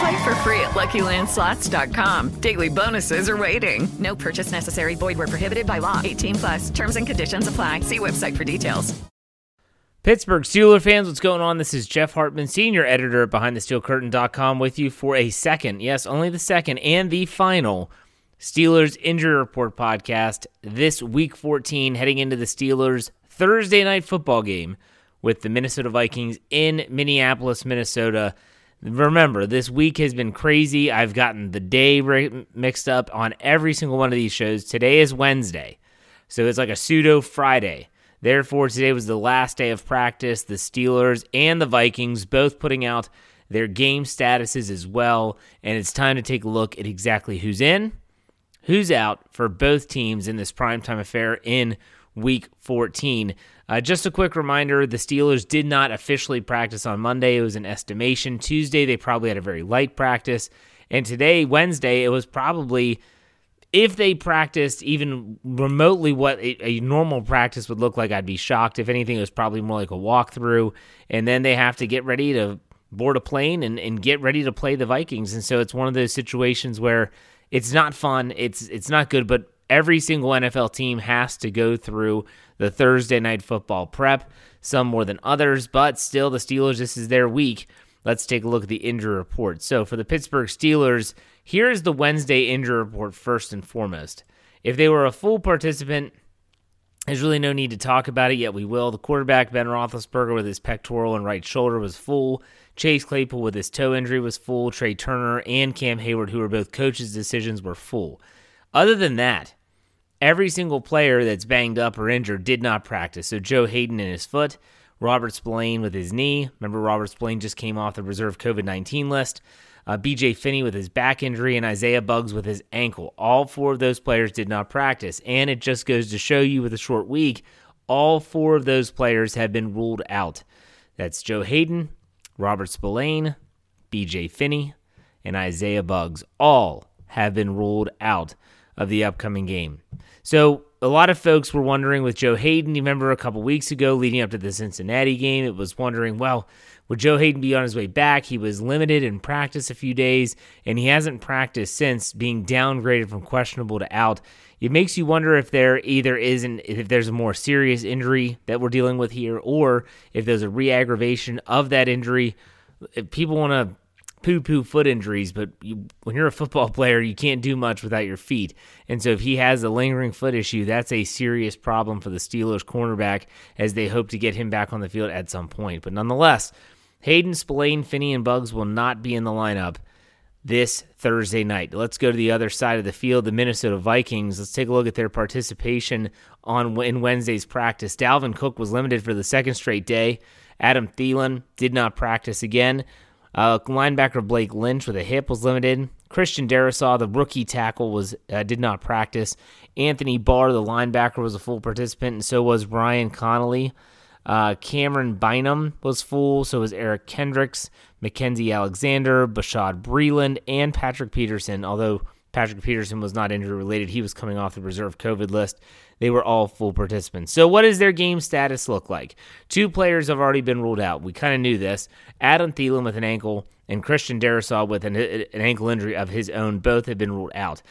Play for free at LuckyLandSlots.com. Daily bonuses are waiting. No purchase necessary. Void where prohibited by law. 18 plus. Terms and conditions apply. See website for details. Pittsburgh Steelers fans, what's going on? This is Jeff Hartman, senior editor at BehindTheSteelCurtain.com, with you for a second, yes, only the second and the final Steelers Injury Report podcast this week 14, heading into the Steelers Thursday night football game with the Minnesota Vikings in Minneapolis, Minnesota. Remember, this week has been crazy. I've gotten the day mixed up on every single one of these shows. Today is Wednesday, so it's like a pseudo Friday. Therefore, today was the last day of practice. The Steelers and the Vikings both putting out their game statuses as well. And it's time to take a look at exactly who's in, who's out for both teams in this primetime affair in week 14. Uh, just a quick reminder the Steelers did not officially practice on Monday. It was an estimation. Tuesday, they probably had a very light practice. And today, Wednesday, it was probably if they practiced even remotely what a, a, normal practice would look like, I'd be shocked. If anything, it was probably more like a walkthrough. And then they have to get ready to board a plane and, and get ready to play the Vikings. And so it's one of those situations where it's not fun, it's it's not good, but every single NFL team has to go through the Thursday night football prep, some more than others, but still the Steelers, this is their week. Let's take a look at the injury report. So for the Pittsburgh Steelers, Here's the Wednesday injury report first and foremost. If they were a full participant, there's really no need to talk about it, yet we will. The quarterback, Ben Roethlisberger, with his pectoral and right shoulder, was full. Chase Claypool, with his toe injury, was full. Trai Turner and Cam Heyward, who were both coaches' decisions, were full. Other than that, every single player that's banged up or injured did not practice. So Joe Haden in his foot, Robert Spillane with his knee. Remember, Robert Spillane just came off the reserve COVID 19 list uh, BJ Finney with his back injury, and Isaiah Buggs with his ankle. All four of those players did not practice. And it just goes to show you with a short week, all four of those players have been ruled out. That's Joe Haden, Robert Spillane, BJ Finney, and Isaiah Buggs. All have been ruled out of the upcoming game. So a lot of folks were wondering with Joe Haden. You remember a couple weeks ago, leading up to the Cincinnati game, it was wondering, well, would Joe Haden be on his way back? He was limited in practice a few days, and he hasn't practiced since being downgraded from questionable to out. It makes you wonder if there either isn't if there's a more serious injury that we're dealing with here, or if there's a re-aggravation of that injury. If people want to poo-poo foot injuries, but you, when you're a football player, you can't do much without your feet. And so if he has a lingering foot issue, that's a serious problem for the Steelers cornerback as they hope to get him back on the field at some point. But nonetheless, Haden, Spillane, Finney, and Buggs will not be in the lineup this Thursday night. Let's go to the other side of the field, the Minnesota Vikings. Let's take a look at their participation on in Wednesday's practice. Dalvin Cook was limited for the second straight day. Adam Thielen did not practice again. Uh, linebacker Blake Lynch with a hip was limited. Christian Darrisaw, the rookie tackle, was uh, did not practice. Anthony Barr, the linebacker, was a full participant, and so was Ryan Connelly. Uh, Camryn Bynum was full, so was Eric Kendricks, Mackensie Alexander, Bashaud Breeland, and Patrick Peterson. Although Patrick Peterson was not injury related, he was coming off the reserve COVID list. They were all full participants. So, what does their game status look like? Two players have already been ruled out. We kind of knew this. Adam Thielen with an ankle and Christian Darrisaw with an, an ankle injury of his own. Both have been ruled out.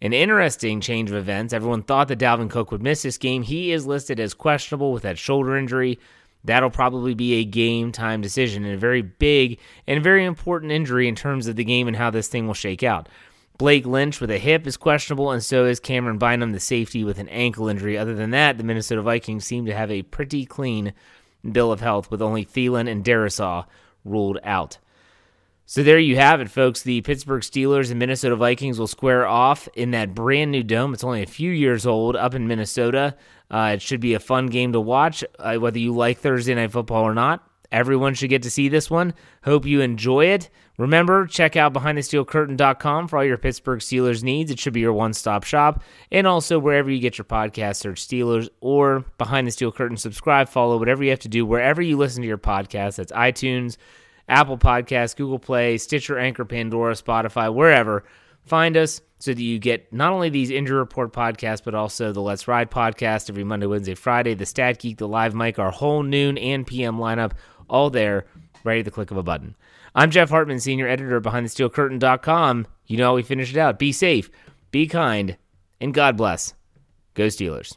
An interesting change of events. Everyone thought that Dalvin Cook would miss this game. He is listed as questionable with that shoulder injury. That'll probably be a game time decision and a very big and very important injury in terms of the game and how this thing will shake out. Blake Lynch with a hip is questionable, and so is Camryn Bynum, the safety, with an ankle injury. Other than that, the Minnesota Vikings seem to have a pretty clean bill of health with only Thielen and Darrisaw ruled out. So there you have it, folks. The Pittsburgh Steelers and Minnesota Vikings will square off in that brand new dome. It's only a few years old up in Minnesota. Uh, it should be a fun game to watch, uh, whether you like Thursday Night Football or not. Everyone should get to see this one. Hope you enjoy it. Remember, check out BehindTheSteelCurtain.com for all your Pittsburgh Steelers needs. It should be your one-stop shop. And also wherever you get your podcast, search Steelers or Behind the Steel Curtain. Subscribe, follow, whatever you have to do. Wherever you listen to your podcast, that's iTunes, Apple Podcasts, Google Play, Stitcher, Anchor, Pandora, Spotify, wherever. Find us so that you get not only these injury report podcasts, but also the Let's Ride podcast every Monday, Wednesday, Friday, the Stat Geek, the Live Mic, our whole noon and PM lineup, all there, right at the click of a button. I'm Jeff Hartman, senior editor behind the steelcurtain.com. You know how we finish it out. Be safe, be kind, and God bless. Go Steelers.